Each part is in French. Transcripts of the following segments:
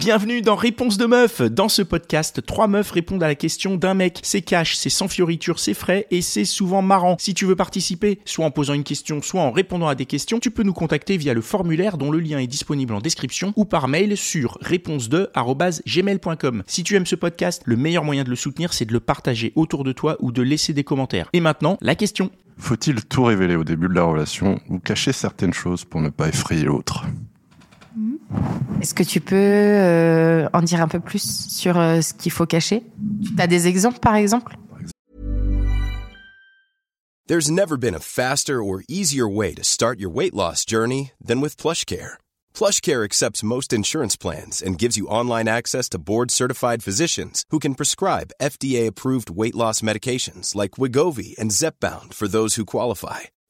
Bienvenue dans Réponse de meuf. Dans ce podcast, trois meufs répondent à la question d'un mec. C'est cash, c'est sans fioriture, c'est frais et c'est souvent marrant. Si tu veux participer, soit en posant une question, soit en répondant à des questions, tu peux nous contacter via le formulaire dont le lien est disponible en description ou par mail sur réponse2@gmail.com. Si tu aimes ce podcast, le meilleur moyen de le soutenir, c'est de le partager autour de toi ou de laisser des commentaires. Et maintenant, la question. Faut-il tout révéler au début de la relation ou cacher certaines choses pour ne pas effrayer l'autre? Est-ce que tu peux euh, en dire un peu plus sur euh, ce qu'il faut cacher Tu as des exemples, par exemple There's never been a faster or easier way to start your weight loss journey than with PlushCare. PlushCare accepts most insurance plans and gives you online access to board-certified physicians who can prescribe FDA-approved weight loss medications like Wigovi and Zepbound for those who qualify.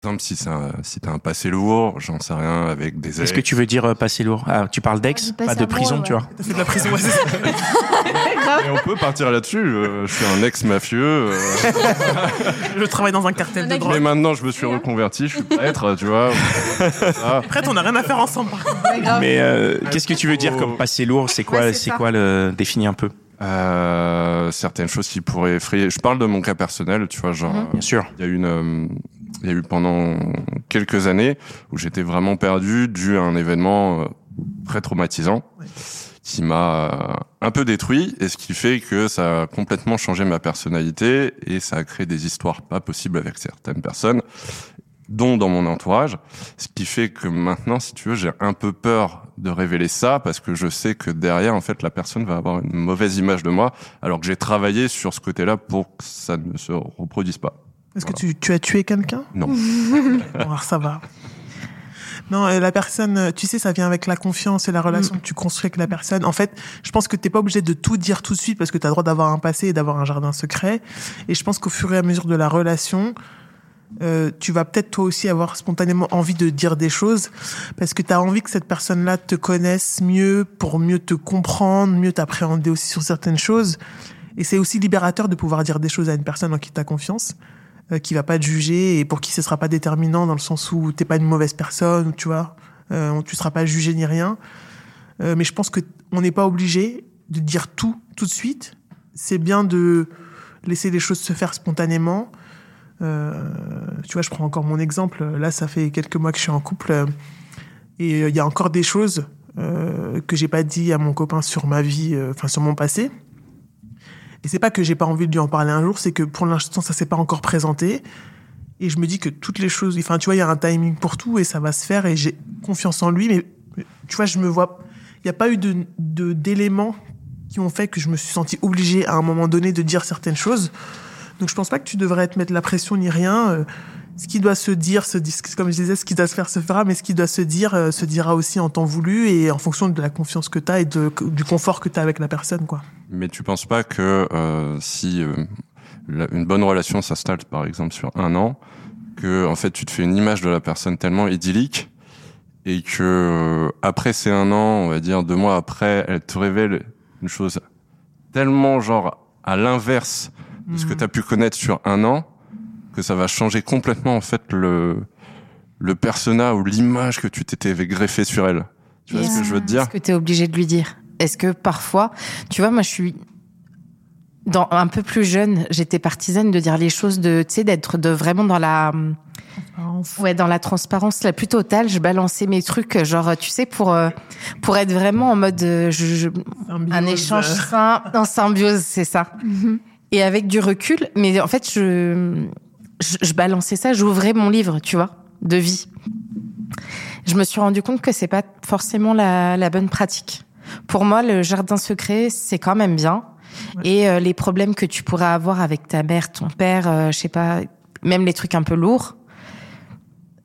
Par exemple, si, c'est un- si t'as un passé lourd, j'en sais rien, avec des Est-ce que tu veux dire euh, passer lourd? Ah, tu parles d'ex, passé pas de prison, ouais. tu vois. C'est de la prison, ouais, c'est ça. Et on peut partir là-dessus. euh, je suis un ex-mafieux. euh, Je travaille dans un cartel de drogue. mais maintenant, je me suis reconverti. Je suis prêtre, tu vois. Ah, Après, on n'a rien à faire ensemble. par contre. Mais euh, qu'est-ce que tu veux dire comme passer lourd? C'est quoi Ouais, c'est quoi le définis un peu? Euh, certaines choses qui pourraient effrayer. Je parle de mon cas personnel, tu vois, genre. Mhm. Bien sûr. Il y a une, euh, il y a eu pendant quelques années où j'étais vraiment perdu dû à un événement euh, très traumatisant qui m'a euh, un peu détruit et ce qui fait que ça a complètement changé ma personnalité et ça a créé des histoires pas possibles avec certaines personnes dont dans mon entourage, ce qui fait que maintenant, si tu veux, j'ai un peu peur de révéler ça parce que je sais que derrière, en fait, la personne va avoir une mauvaise image de moi, alors que j'ai travaillé sur ce côté-là pour que ça ne se reproduise pas. Est-ce que tu, tu as tué quelqu'un Non. Bon, alors ça va. Non, euh, la personne, euh, tu sais, ça vient avec la confiance et la relation que tu construis avec la personne. En fait, je pense que t'es pas obligé de tout dire tout de suite parce que tu as le droit d'avoir un passé et d'avoir un jardin secret. Et je pense qu'au fur et à mesure de la relation, euh, tu vas peut-être toi aussi avoir spontanément envie de dire des choses parce que tu as envie que cette personne-là te connaisse mieux pour mieux te comprendre, mieux t'appréhender aussi sur certaines choses. Et c'est aussi libérateur de pouvoir dire des choses à une personne en qui tu as confiance, qui va pas te juger et pour qui ce sera pas déterminant dans le sens où t'es pas une mauvaise personne, tu vois, euh, tu seras pas jugé ni rien. Euh, mais je pense que on n'est pas obligé de dire tout tout de suite. C'est bien de laisser les choses se faire spontanément. Euh, tu vois, je prends encore mon exemple. Là, ça fait quelques mois que je suis en couple euh, et euh, il y a encore des choses euh, que j'ai pas dit à mon copain sur ma vie, euh, enfin sur mon passé. Et c'est pas que j'ai pas envie de lui en parler un jour, c'est que pour l'instant ça s'est pas encore présenté. Et je me dis que toutes les choses, enfin tu vois, il y a un timing pour tout et ça va se faire et j'ai confiance en lui. Mais tu vois, je me vois, il n'y a pas eu de d'éléments qui ont fait que je me suis senti obligée à un moment donné de dire certaines choses. Donc je pense pas que tu devrais te mettre la pression ni rien. Ce qui doit se dire, se comme je disais, ce qui doit se faire se fera, mais ce qui doit se dire euh, se dira aussi en temps voulu et en fonction de la confiance que tu as et de, du confort que tu as avec la personne, quoi. Mais tu penses pas que euh, si euh, la- une bonne relation s'installe par exemple sur un an, que en fait tu te fais une image de la personne tellement idyllique et que euh, après ces un an, on va dire deux mois après, elle te révèle une chose tellement genre à l'inverse de ce que tu as pu connaître sur un an, que ça va changer complètement en fait le le persona ou l'image que tu t'étais greffé sur elle. Tu vois ce que je veux te dire? Est-ce que tu es obligé de lui dire. Est-ce que parfois, tu vois, moi je suis dans un peu plus jeune, j'étais partisane de dire les choses de tu sais d'être de vraiment dans la ouais, dans la transparence la plus totale, je balançais mes trucs genre tu sais pour euh, pour être vraiment en mode euh, je- je, un échange sain, en symbiose, c'est ça. Et avec du recul, mais en fait, je, je, je balançais ça, j'ouvrais mon livre, tu vois, de vie. Je me suis rendu compte que c'est pas forcément la, la bonne pratique. Pour moi, le jardin secret, c'est quand même bien. Et euh, les problèmes que tu pourrais avoir avec ta mère, ton père, euh, je sais pas, même les trucs un peu lourds.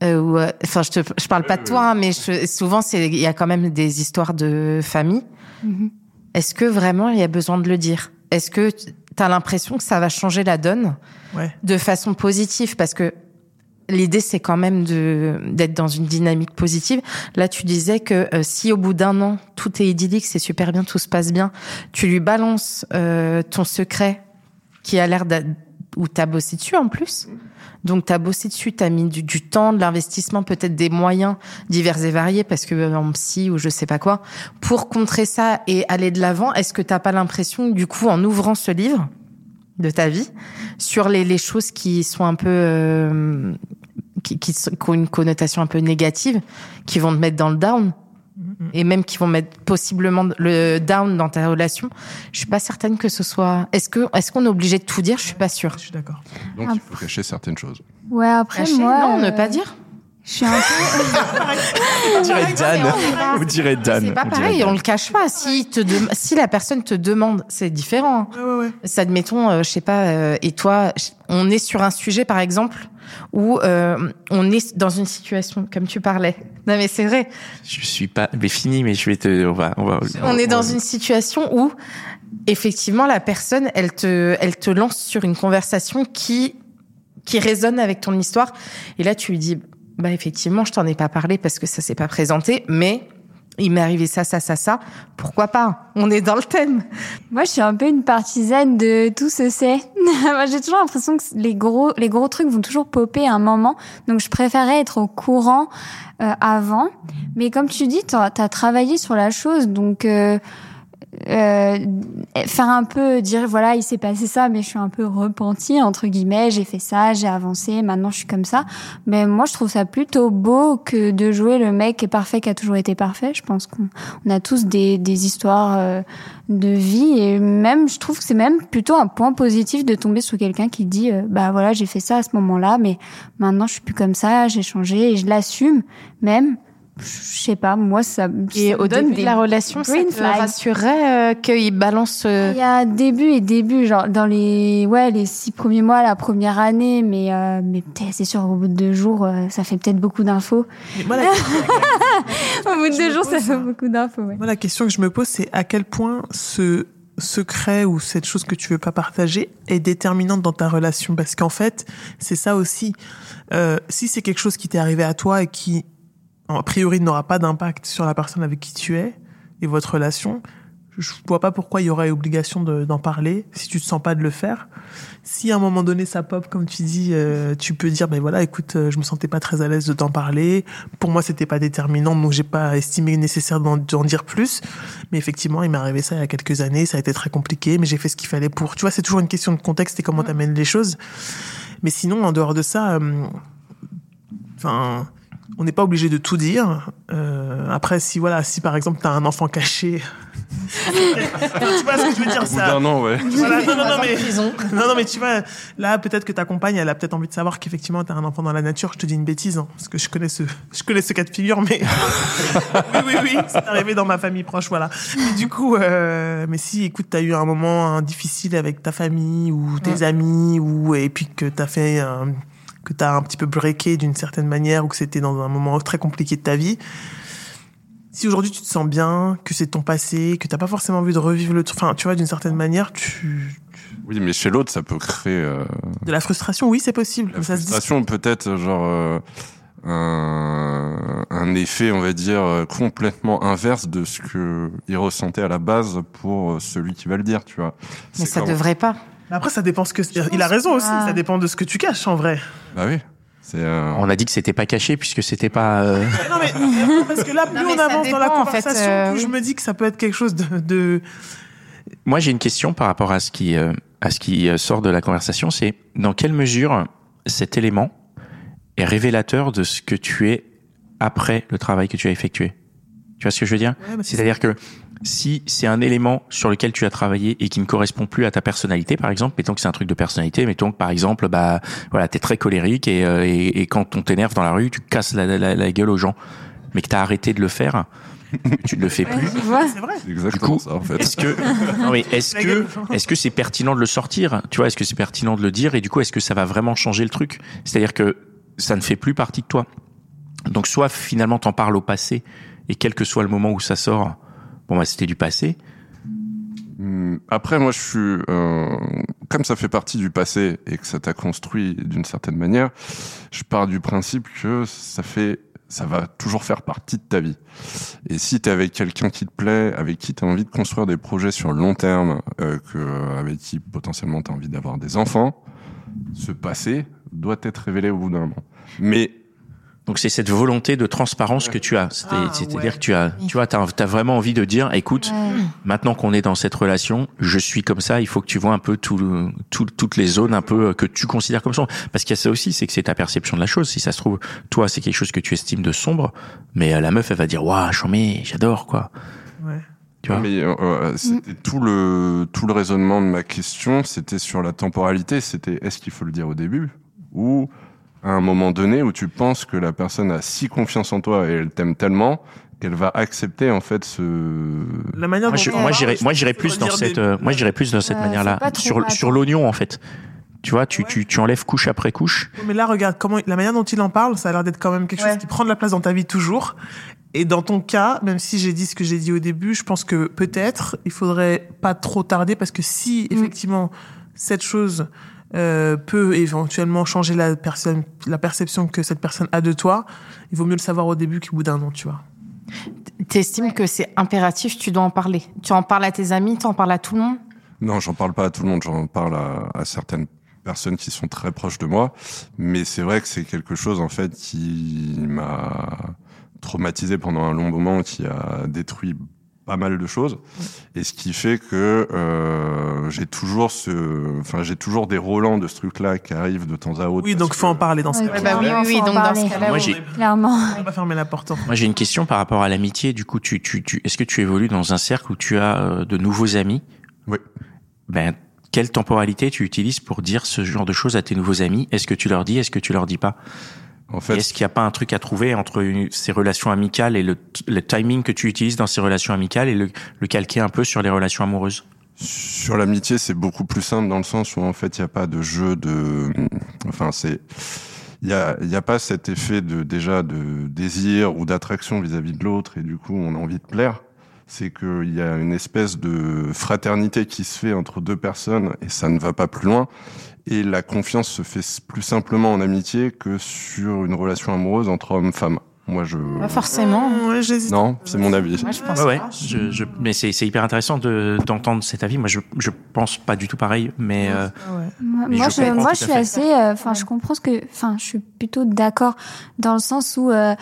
Euh, euh, Enfin, je, te, je parle pas de toi, hein, mais je- souvent, c'est il y a quand même des histoires de famille. Est-ce que vraiment il y a besoin de le dire? Est-ce que tu as l'impression que ça va changer la donne Ouais. de façon positive Parce que l'idée c'est quand même de d'être dans une dynamique positive. Là, tu disais que euh, si au bout d'un an tout est idyllique, c'est super bien, tout se passe bien, tu lui balances euh, ton secret qui a l'air où t'as bossé dessus en plus. Donc t'as bossé dessus, t'as mis du, temps, de l'investissement, peut-être des moyens divers et variés parce que euh, en psy ou je sais pas quoi, pour contrer ça et aller de l'avant. Est-ce que t'as pas l'impression, du coup, en ouvrant ce livre de ta vie, sur les, les choses qui sont un peu euh, qui, qui, qui ont une connotation un peu négative, qui vont te mettre dans le down? Et même qui vont mettre possiblement le down dans ta relation. Je suis pas certaine que ce soit. Est-ce que est-ce qu'on est obligé de tout dire? Je suis pas sûre. Je suis d'accord. Donc il faut cacher certaines choses. Ouais, après Cacher? moi. non, ne euh, pas dire. Je suis un peu. On dirait Dan. On dirait Dan. C'est pas pareil, on le cache pas. Si te si la personne te demande, c'est différent. Ouais, ouais, ouais. Ça, admettons, euh, je sais pas, euh, et toi, on est sur un sujet, par exemple, où euh, on est dans une situation, comme tu parlais. Non, mais c'est vrai. Je suis pas, mais fini, mais je vais te, on va, on va. On est dans une situation où, effectivement, la personne, elle te, elle te lance sur une conversation qui, qui résonne avec ton histoire. Et là, tu lui dis, bah, effectivement, je t'en ai pas parlé parce que ça s'est pas présenté, mais il m'est arrivé ça, ça, ça, ça. Pourquoi pas? On est dans le thème. Moi, je suis un peu une partisane de tout se sait. J'ai toujours l'impression que les gros, les gros trucs vont toujours popper à un moment. Donc, je préférais être au courant euh, avant. Mais comme tu dis, t'as as travaillé sur la chose, donc euh, euh, faire un peu dire voilà, il s'est passé ça, mais je suis un peu repentie entre guillemets. J'ai fait ça, j'ai avancé, maintenant je suis comme ça. Mais moi, je trouve ça plutôt beau que de jouer le mec qui est parfait, qui a toujours été parfait. Je pense qu'on on a tous des, des histoires euh, de vie et même, je trouve que c'est même plutôt un point positif de tomber sur quelqu'un qui dit euh, bah voilà, j'ai fait ça à ce moment-là, mais maintenant je suis plus comme ça, j'ai changé et je l'assume même. Je sais pas, moi ça, Et ça au début des de la relation, ça green te flags. rassurait euh, qu'il balance. euh, Il y a début et début, genre dans les ouais les six premiers mois, la première année, mais euh, mais peut-être c'est sûr au bout de deux jours, euh, ça fait peut-être beaucoup d'infos. Mais moi, la, Au bout de deux jours, ça fait ça. beaucoup d'infos. Ouais. moi, la question que je me pose, c'est à quel point ce secret ou cette chose que tu veux pas partager est déterminante dans ta relation? Parce qu'en fait, c'est ça aussi. Euh, si c'est quelque chose qui t'est arrivé à toi et qui, a priori, n'aura pas d'impact sur la personne avec qui tu es et votre relation, je vois pas pourquoi il y aurait obligation de- d'en parler si tu te sens pas de le faire. Si à un moment donné ça pop, comme tu dis, euh, tu peux dire, ben voilà, écoute, euh, je me sentais pas très à l'aise de t'en parler. Pour moi, c'était pas déterminant, donc j'ai pas estimé nécessaire d'en d'en dire plus. Mais effectivement, il m'est arrivé ça il y a quelques années, ça a été très compliqué, mais j'ai fait ce qu'il fallait pour. Tu vois, c'est toujours une question de contexte et comment t'amènes les choses. Mais sinon, en dehors de ça, euh, enfin. On n'est pas obligé de tout dire. Euh, après, si voilà, si par exemple t'as un enfant caché, tu vois ce que je veux dire ça. d'un an, ouais. Voilà, non, non, non, mais, prison. non, non, mais tu vois, là, peut-être que ta compagne, elle a peut-être envie de savoir qu'effectivement, t'as un enfant dans la nature. Je te dis une bêtise, hein, parce que je connais ce, je connais ce cas de figure, mais oui, oui, oui, c'est arrivé dans ma famille proche, voilà. Mais du coup, euh, mais si, écoute, t'as eu un moment hein, difficile avec ta famille ou tes amis, ou et puis que t'as fait, un- que t'as un petit peu breaké d'une certaine manière, ou que c'était dans un moment très compliqué de ta vie. Si aujourd'hui tu te sens bien, que c'est ton passé, que t'as pas forcément envie de revivre le truc, enfin, tu vois, d'une certaine manière, tu, Oui, mais chez l'autre, ça peut créer euh, de la frustration, oui, c'est possible. la ça se dit. frustration, peut-être genre euh, un, un effet, on va dire, euh, complètement inverse de ce que il ressentait à la base pour celui qui va le dire, tu vois. Mais ça comme- devrait pas. Mais Après, ça dépend ce que. Il a raison aussi. Ça dépend de ce que tu caches en vrai. Bah oui. C'est euh, On a dit que c'était pas caché puisque c'était pas. euh, non mais parce que là, plus Non, on avance dans la dépend, en fait, conversation, euh, plus je me dis que ça peut être quelque chose de. de... Moi, j'ai une question par rapport à ce qui euh, à ce qui euh, sort de la conversation. C'est dans quelle mesure cet élément est révélateur de ce que tu es après le travail que tu as effectué? Tu vois ce que je veux dire Ouais, bah, c'est- C'est-à-dire que si c'est un élément sur lequel tu as travaillé et qui ne correspond plus à ta personnalité, par exemple, mettons que c'est un truc de personnalité, mettons que par exemple, bah voilà, t'es très colérique et, euh, et, et quand on t'énerve dans la rue, tu casses la, la, la gueule aux gens, mais que t'as arrêté de le faire, tu ne le fais plus. Tu vois C'est vrai. c'est exactement coup, ça en fait. Est-ce que non mais est-ce que est-ce que c'est pertinent de le sortir? Tu vois, est-ce que c'est pertinent de le dire? Et du coup, est-ce que ça va vraiment changer le truc? C'est-à-dire que ça ne fait plus partie de toi. Donc soit finalement t'en parles au passé et quel que soit le moment où ça sort, bon bah c'était du passé. Hum, Après, moi, je suis euh, comme ça fait partie du passé et que ça t'a construit d'une certaine manière. Je pars du principe que ça fait, ça va toujours faire partie de ta vie. Et si t'es avec quelqu'un qui te plaît, avec qui t'as envie de construire des projets sur le long terme, euh, que avec qui potentiellement t'as envie d'avoir des enfants, ce passé doit être révélé au bout d'un moment. Mais Donc c'est cette volonté de transparence que tu as. C'est- Ah, C'est-à-dire ouais. que tu as, tu vois, t'as as vraiment envie de dire, écoute, Ouais. maintenant qu'on est dans cette relation, je suis comme ça. Il faut que tu vois un peu tout, le- tout- toutes les zones un peu euh, que tu considères comme sombres. Parce qu'il y a ça aussi, c'est que c'est ta perception de la chose. Si ça se trouve, toi, c'est quelque chose que tu estimes de sombre, mais euh, la meuf, elle va dire, waouh, chambé, j'adore quoi. Ouais. Tu vois? Mais euh, euh, c'était tout le tout le raisonnement de ma question, c'était sur la temporalité. C'était est-ce qu'il faut le dire au début ou à un moment donné où tu penses que la personne a si confiance en toi et elle t'aime tellement qu'elle va accepter en fait ce La manière Moi, dont moi, je moi, qu'il plus faut dans dire cette, des- euh, moi, j'irais plus dans cette pas trop sur, sur l'oignon en fait. Tu vois, tu, tu, tu enlèves couche après couche. Mais là, regarde comment la manière dont il en parle, ça a l'air d'être quand même quelque Ouais. chose qui prend de la place dans ta vie toujours. Et dans ton cas, même si j'ai dit ce que j'ai dit au début, je pense que peut-être il faudrait pas trop tarder parce que si Mm. effectivement cette chose euh, peut éventuellement changer la personne, la perception que cette personne a de toi, il vaut mieux le savoir au début qu'au bout d'un an, tu vois. T'estimes que c'est impératif, tu dois en parler. Tu en parles à tes amis, tu en parles à tout le monde? Non, j'en parle pas à tout le monde, j'en parle à, à certaines personnes qui sont très proches de moi, mais c'est vrai que c'est quelque chose en fait qui m'a traumatisé pendant un long moment, qui a détruit pas mal de choses, et ce qui fait que euh, j'ai toujours ce, enfin j'ai toujours des relents de ce truc-là qui arrivent de temps à autre. Oui, donc faut en parler dans ce Ouais, cas-là. bah oui, oui, oui, donc dans ce cas-là, Moi, oui. j'ai, Clairement. On va pas fermer la porte. Moi, j'ai une question par rapport à l'amitié. Du coup, tu, tu, tu, est-ce que tu évolues dans un cercle où tu as euh, de nouveaux amis? Oui. Ben, quelle temporalité tu utilises pour dire ce genre de choses à tes nouveaux amis? Est-ce que tu leur dis Est-ce que tu leur dis pas? En Et fait, Est-ce qu'il n'y a pas un truc à trouver entre une- ces relations amicales et le, le timing que tu utilises dans ces relations amicales et le, le calquer un peu sur les relations amoureuses? Sur l'amitié, c'est beaucoup plus simple dans le sens où en fait, il n'y a pas de jeu de, enfin, c'est, il y a, y a pas cet effet de déjà de désir ou d'attraction vis-à-vis de l'autre et du coup, on a envie de plaire. C'est qu'il y a une espèce de fraternité qui se fait entre deux personnes et ça ne va pas plus loin. Et la confiance se fait plus simplement en amitié que sur une relation amoureuse entre hommes-femmes. Moi, je, Pas forcément. Ouais, j'hésite. non, c'est mon avis. Moi, je pense Ouais, ouais. pas. Je, je, mais c'est, hyper intéressant de, d'entendre cet avis. Moi, je, je pense pas du tout pareil, mais euh, Mais moi, je moi, suis assez. euh, Enfin, je comprends ce que. Enfin, je suis plutôt d'accord dans le sens où. euh,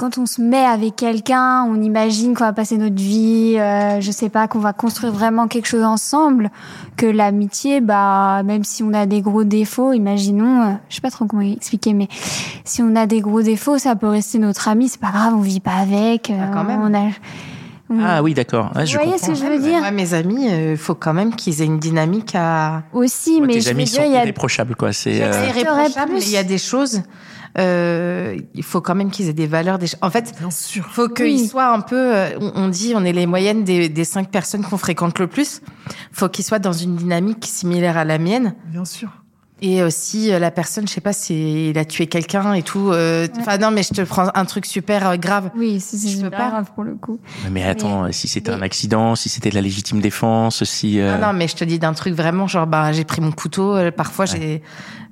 quand on se met avec quelqu'un, on imagine qu'on va passer notre vie, euh, je sais pas, qu'on va construire vraiment quelque chose ensemble. Que l'amitié, bah, même si on a des gros défauts, imaginons, euh, je sais pas trop comment expliquer, mais si on a des gros défauts, ça peut rester notre ami, c'est pas grave, on vit pas avec. Ah, quand euh, même. On a, on- ah oui, d'accord. Ouais, je Vous voyez comprends. ce que je veux dire? Moi, mes amis, il faut quand même qu'ils aient une dynamique à. Aussi, Ouais, mais tes je veux amis dire, sont il y a irréprochables, quoi. C'est, euh, il y a des choses. Euh, il faut quand même qu'ils aient des valeurs. Des... En fait, Bien sûr. faut qu'ils Oui. soient un peu. euh, On on dit, on est les moyennes des, des cinq personnes qu'on fréquente le plus. Faut qu'ils soient dans une dynamique similaire à la mienne. Bien sûr. Et aussi, euh, la personne, je sais pas, c'est il a tué quelqu'un et tout. euh, Enfin non, mais je te prends un truc super euh, grave. Oui, c'est Je c'est peux pas grave pour le coup. mais attends, si c'était mais- un accident, si c'était de la légitime défense, si. euh, Ah non, mais je te dis d'un truc vraiment genre, bah j'ai pris mon couteau. euh, Parfois, j'ai.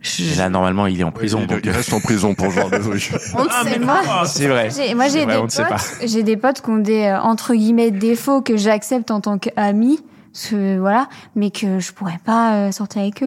je- là, normalement, il est en prison. il, donc, il reste en prison pour genre de truc. On ne Ah, sait mais pas. c'est vrai. Moi, j'ai des potes, j'ai des potes qui ont des euh, entre guillemets défauts que j'accepte en tant parce que voilà, mais que je pourrais pas euh, sortir avec eux.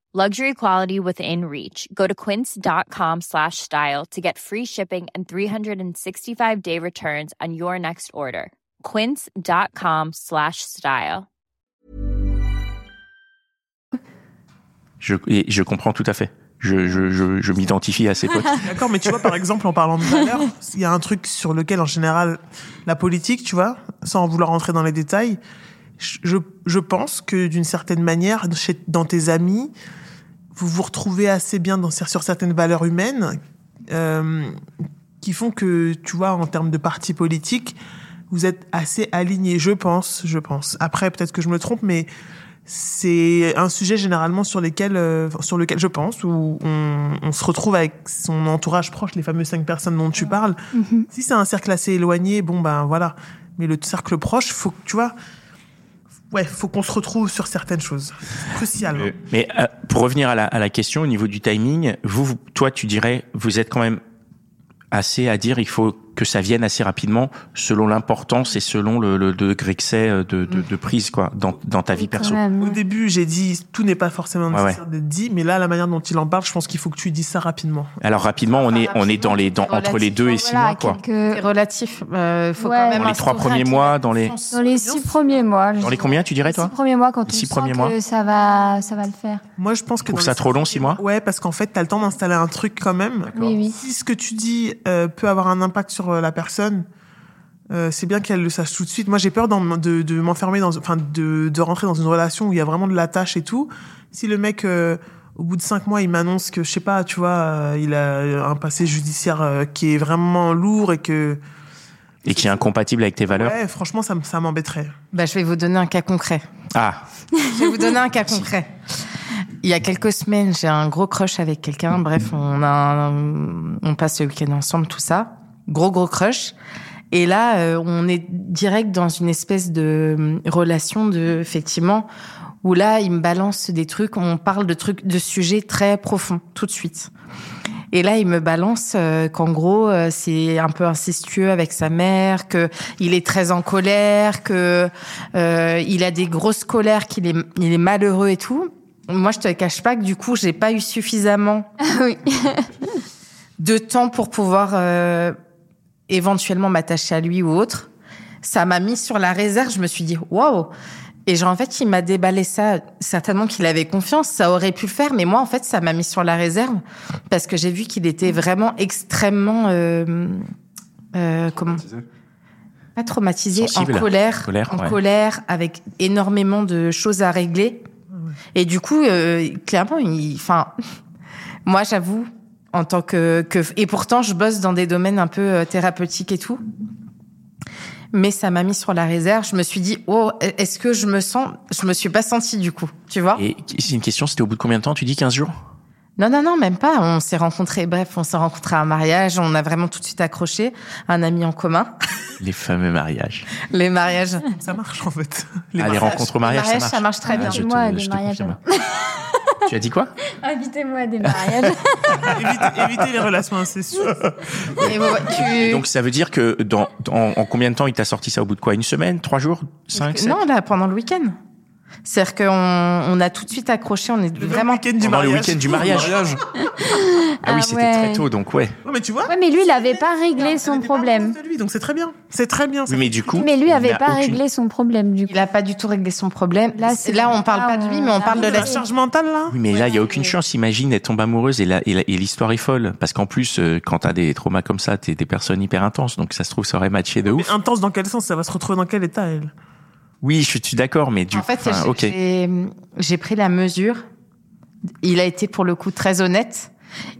Luxury quality within reach. Go to quince.com slash style to get free shipping and 365 day returns on your next order. Quince.com slash style. Je, je comprends tout à fait. Je, je, je, je m'identifie à ces potes. D'accord, mais tu vois, par exemple, en parlant de valeurs, il y a un truc sur lequel, en général, la politique, tu vois, sans vouloir rentrer dans les détails, je, je pense que d'une certaine manière, chez, dans tes amis, vous vous retrouvez assez bien dans, sur certaines valeurs humaines euh, qui font que, tu vois, en termes de parti politique, vous êtes assez alignés, je pense, je pense. Après, peut-être que je me trompe, mais c'est un sujet généralement sur lesquels, euh, sur lequel je pense, où on, on, se retrouve avec son entourage proche, les fameuses cinq personnes dont tu parles. Mhm. Si c'est un cercle assez éloigné, bon ben voilà. Mais le cercle proche, faut que tu vois, ouais, faut qu'on se retrouve sur certaines choses cruciales. Et- Mais euh, pour revenir à la, à la question au niveau du timing, vous, vous- toi, tu dirais, vous êtes quand même assez à dire, il faut que ça vienne assez rapidement, selon l'importance et selon le, le degré que c'est euh, de, de, de prise, quoi, dans, dans ta vie perso. Au ouais. début, j'ai dit tout n'est pas forcément Ouais, nécessaire d'être dit, mais là, la manière dont il en parle, je pense qu'il faut que tu dises ça rapidement. Alors rapidement, on est, on est dans les, dans, entre les deux et six Voilà, mois, quoi. quelques- C'est relatif. Euh, faut Ouais. quand même Dans les trois premiers mois, dans les-. Dans les six premiers mois. je Dans les combien, tu dirais, toi six premiers mois, quand on six sent premiers que mois ça va, ça va le faire. Moi, je pense que Trouve ça trop long, six mois Ouais, parce qu'en fait, t'as le temps d'installer un truc quand même. Si ce que tu dis euh, peut avoir un impact sur euh, la personne, euh, c'est bien qu'elle le sache tout de suite. Moi, j'ai peur de, de m'enfermer dans, enfin, de, de rentrer dans une relation où il y a vraiment de la tâche et tout. Si le mec, euh, au bout de cinq mois, il m'annonce que, je sais pas, tu vois, euh, il a un passé judiciaire euh, qui est vraiment lourd et que, Et qui est incompatible avec tes valeurs. ouais, franchement, ça, m'embêterait. Bah, je vais vous donner un cas concret. Ah, Je vais vous donner un cas concret. Il y a quelques semaines, j'ai un gros crush avec quelqu'un. Bref, on a, un- on passe le week-end ensemble, tout ça. Gros gros crush. Et là, euh, on est direct dans une espèce de euh, relation de, effectivement, où là, il me balance des trucs. On parle de trucs, de sujets très profonds tout de suite. Et là, il me balance euh, qu'en gros, euh, c'est un peu incestueux avec sa mère, que il est très en colère, que euh, il a des grosses colères, qu'il est, il est malheureux et tout. Moi, je te cache pas que du coup, j'ai pas eu suffisamment oui. de temps pour pouvoir euh, éventuellement m'attacher à lui ou autre. Ça m'a mis sur la réserve. Je me suis dit waouh. Et genre en fait, il m'a déballé ça. Certainement qu'il avait confiance, ça aurait pu le faire, mais moi en fait, ça m'a mis sur la réserve parce que j'ai vu qu'il était vraiment extrêmement euh, euh, comment pas traumatisé, Sensible. en colère, Colère, en ouais. colère, avec énormément de choses à régler. Et du coup, euh, clairement, il, enfin, moi, j'avoue, en tant que, que, et pourtant, je bosse dans des domaines un peu euh, thérapeutiques et tout. Mais ça m'a mis sur la réserve. Je me suis dit, oh, est-ce que je me sens, je me suis pas sentie du coup, tu vois? et c'est une question, c'était au bout de combien de temps? Tu dis 15 jours? Non, non, non, même pas. On s'est rencontrés, bref, on s'est rencontrés à un mariage. On a vraiment tout de suite accroché. Un ami en commun. Les fameux mariages. Les mariages. Ça marche, en fait. ah, les rencontres au mariage, mariage, ça marche. ça marche très Ah, bien. je te- Moi, je te mariages. Tu as dit quoi? Invitez-moi à des mariages. éviter les relations incestueuses. Et ouais, tu- Donc ça veut dire que dans, en, en combien de temps il t'a sorti ça? Au bout de quoi? Une semaine? Trois jours? Cinq? Sept? Non, là, pendant le week-end. C'est-à-dire qu'on on a tout de suite accroché, on est Le vraiment... week-end du Pendant le mariage. week-end du mariage. Mariage. Ah oui, Ah c'était ouais. très tôt, donc ouais. Ouais, mais tu vois. Ouais, mais lui, il avait pas réglé son pas problème. amoureuse de lui, donc c'est très bien. C'est très bien. Oui, mais du coup, Mais lui il avait n'a pas aucune- réglé son problème, du coup. Il a pas du tout réglé son problème. Là, Là, c'est là on parle pas de lui, mais on parle de la... charge mentale, là. Oui, mais là, il y a aucune chance. Imagine, elle tombe amoureuse et l'histoire est folle. Parce qu'en plus, euh, quand t'as des traumas comme ça, t'es des personnes hyper intenses. Donc ça se trouve, ça aurait matché de ouf. intense dans quel sens? Ça va se retrouver dans quel état, elle? Oui, je suis d'accord, mais du En fait, enfin, j'ai j'ai pris la mesure. Il a été pour le coup très honnête.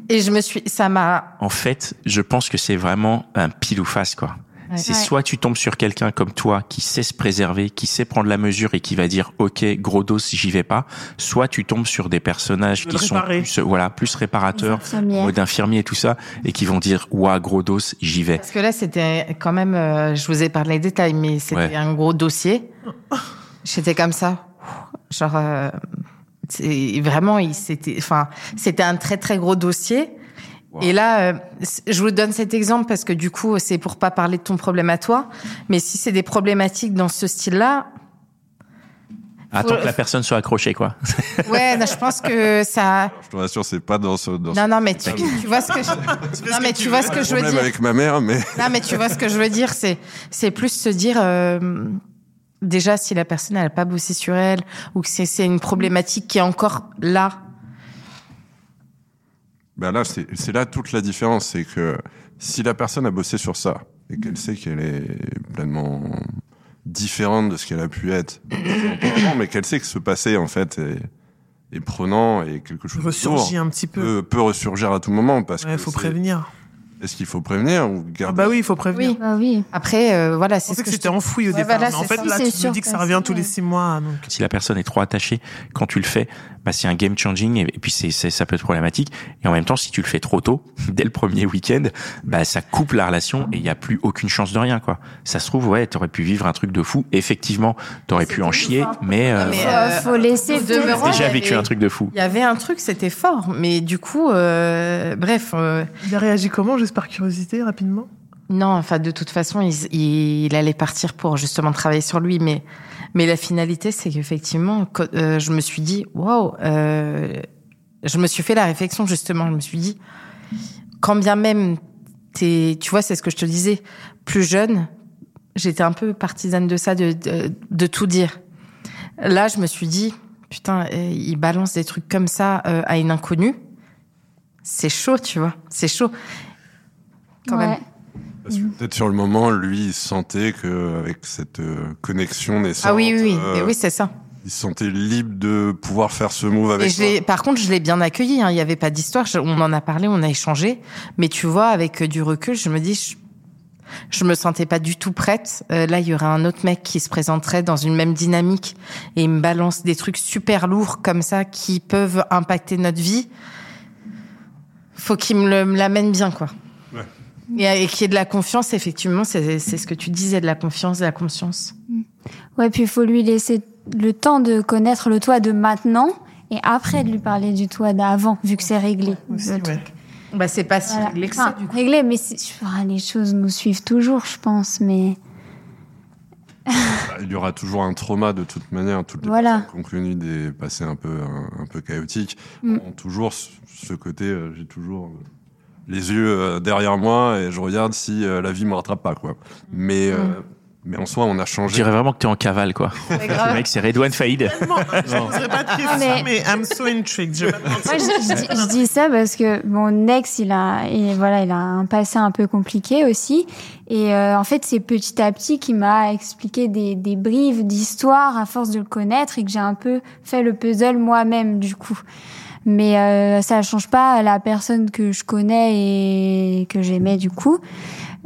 Et je me suis... Ça m'a... En fait, je pense que c'est vraiment un pile ou face, quoi. Ouais. C'est Ouais. soit tu tombes sur quelqu'un comme toi qui sait se préserver, qui sait prendre la mesure et qui va dire OK, gros dos, j'y vais pas. Soit tu tombes sur des personnages qui sont plus, voilà, plus réparateurs, mode infirmier et tout ça, et qui vont dire ouah, gros dos, j'y vais. Parce que là, c'était quand même... euh, je vous ai parlé des détails, mais c'était Ouais. un gros dossier. J'étais comme ça. Genre... euh, c'est vraiment, il c'était, enfin, c'était un très très gros dossier. Et là, euh, je vous donne cet exemple parce que du coup, c'est pour pas parler de ton problème à toi. Mais si c'est des problématiques dans ce style-là, Attends Faut- que la personne soit accrochée, quoi. ouais, non, je pense que ça. Je te rassure, c'est pas dans ce. Dans Non, non, mais tu, tu vois ce que je... non, mais tu vois ce que je veux dire. avec ma mère, mais Non, mais tu vois ce que je veux dire, c'est c'est plus se dire euh, déjà si la personne elle a pas bossé sur elle ou que c'est c'est une problématique qui est encore là. Bah là, c'est là toute la différence, c'est que si la personne a bossé sur ça et qu'elle sait qu'elle est pleinement différente de ce qu'elle a pu être, mais qu'elle sait que ce passé en fait est, est prenant et quelque chose Ressurgit un petit peu. peut, peut ressurgir à tout moment parce Ouais, que faut prévenir. Est-ce qu'il faut prévenir ou Ah garder bah oui, il faut prévenir. Oui. Bah oui. Après, euh, voilà, c'est que, que c'était enfoui au Ouais, départ. mais en fait, ça. là, tu me dis que ça revient tous les six mois. Donc... Si la personne est trop attachée, quand tu le fais, bah, c'est un game changing et, et puis c'est, c'est- ça peut être problématique. Et en même temps, si tu le fais trop tôt, dès le premier week-end, bah, ça coupe la relation et il y a plus aucune chance de rien, quoi. Ça se trouve, ouais, t'aurais pu vivre un truc de fou. Effectivement, t'aurais pu en chier, mais, euh, Mais, Faut, euh, faut laisser demeurant, t'as déjà vécu avait- un truc de fou. Il y avait un truc, c'était fort, mais du coup, euh, bref, euh, Il a réagi comment, par curiosité, rapidement? Non, enfin de toute façon, il, allait partir pour justement travailler sur lui, mais mais la finalité, c'est qu'effectivement, euh, je me suis dit, waouh, euh, je me suis fait la réflexion justement, je me suis dit, quand bien même t'es, tu vois, c'est ce que je te disais, plus jeune, j'étais un peu partisane de ça, de de, de tout dire. Là, je me suis dit, putain, euh, il balance des trucs comme ça à une inconnue, c'est chaud, tu vois, c'est chaud. Quand Ouais. même. Parce que peut-être sur le moment, lui, il sentait que avec cette euh, connexion naissante, Ah oui, oui, oui, euh, oui, c'est ça. il se sentait libre de pouvoir faire ce move Et avec je par contre, je l'ai bien accueilli. hein. Il n'y avait pas d'histoire. On en a parlé, on a échangé. Mais tu vois, avec euh, du recul, je me dis, je, je me sentais pas du tout prête. Euh, là, il y aurait un autre mec qui se présenterait dans une même dynamique et il me balance des trucs super lourds comme ça qui peuvent impacter notre vie. Faut qu'il me l'amène bien, quoi. Et, et qu'il y ait de la confiance, effectivement, c'est ce que tu disais, de la confiance, de la conscience. Ouais, puis il faut lui laisser le temps de connaître le toi de maintenant et après de lui parler du toi d'avant, vu que c'est réglé. aussi, le ouais. truc. Bah, c'est pas si Voilà. réglé que ça, Enfin, du coup. réglé, mais les choses nous suivent toujours, je pense. Mais Bah, Il y aura toujours un trauma de toute manière. Toutes les Voilà. personnes qui ont connu des passés un peu, un, un peu chaotiques Mm. ont toujours ce, ce côté, euh, j'ai toujours euh, les yeux euh, derrière moi et je regarde si euh, la vie me rattrape pas. quoi. Mais, euh, Mm. mais en soi, on a Je changé. dirais vraiment que t'es en cavale, quoi. Le mec, c'est Redouane Faïd. Je ne pas de questions, mais- mais I'm so intrigued. Je. Moi, je, je dis, je dis ça parce que mon ex, il a, il, voilà, il a un passé un peu compliqué aussi. Et euh, en fait, c'est petit à petit qu'il m'a expliqué des, des brives d'histoire à force de le connaître et que j'ai un peu fait le puzzle moi-même, du coup. Mais euh, ça change pas la personne que je connais et que j'aimais, du coup.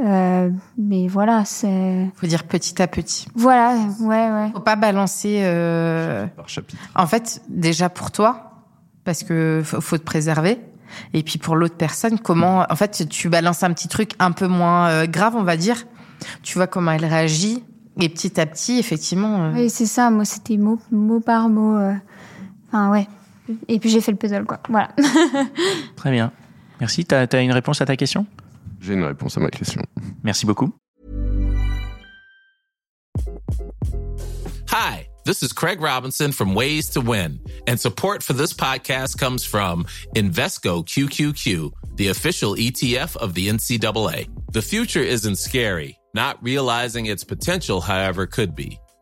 Euh, mais voilà, c'est... Faut dire petit à petit. Voilà, ouais, ouais. Faut pas balancer. euh, Par chapitre. En fait, déjà pour toi, parce que faut, faut te préserver. Et puis pour l'autre personne, comment En fait, tu balances un petit truc un peu moins euh, grave, on va dire. Tu vois comment elle réagit. Et petit à petit, effectivement. euh, Oui, c'est ça. Moi, c'était mot, mot par mot. euh. Enfin, ouais. Et puis j'ai fait le puzzle, quoi. Voilà. Très bien. Merci. T'as, t'as une réponse à ta question? J'ai une réponse à ma question. Merci beaucoup. Hi, this is Craig Robinson from Ways to Win, and support for this podcast comes from Invesco QQQ, the official ETF of the NCAA. The future isn't scary. Not realizing its potential, however, could be.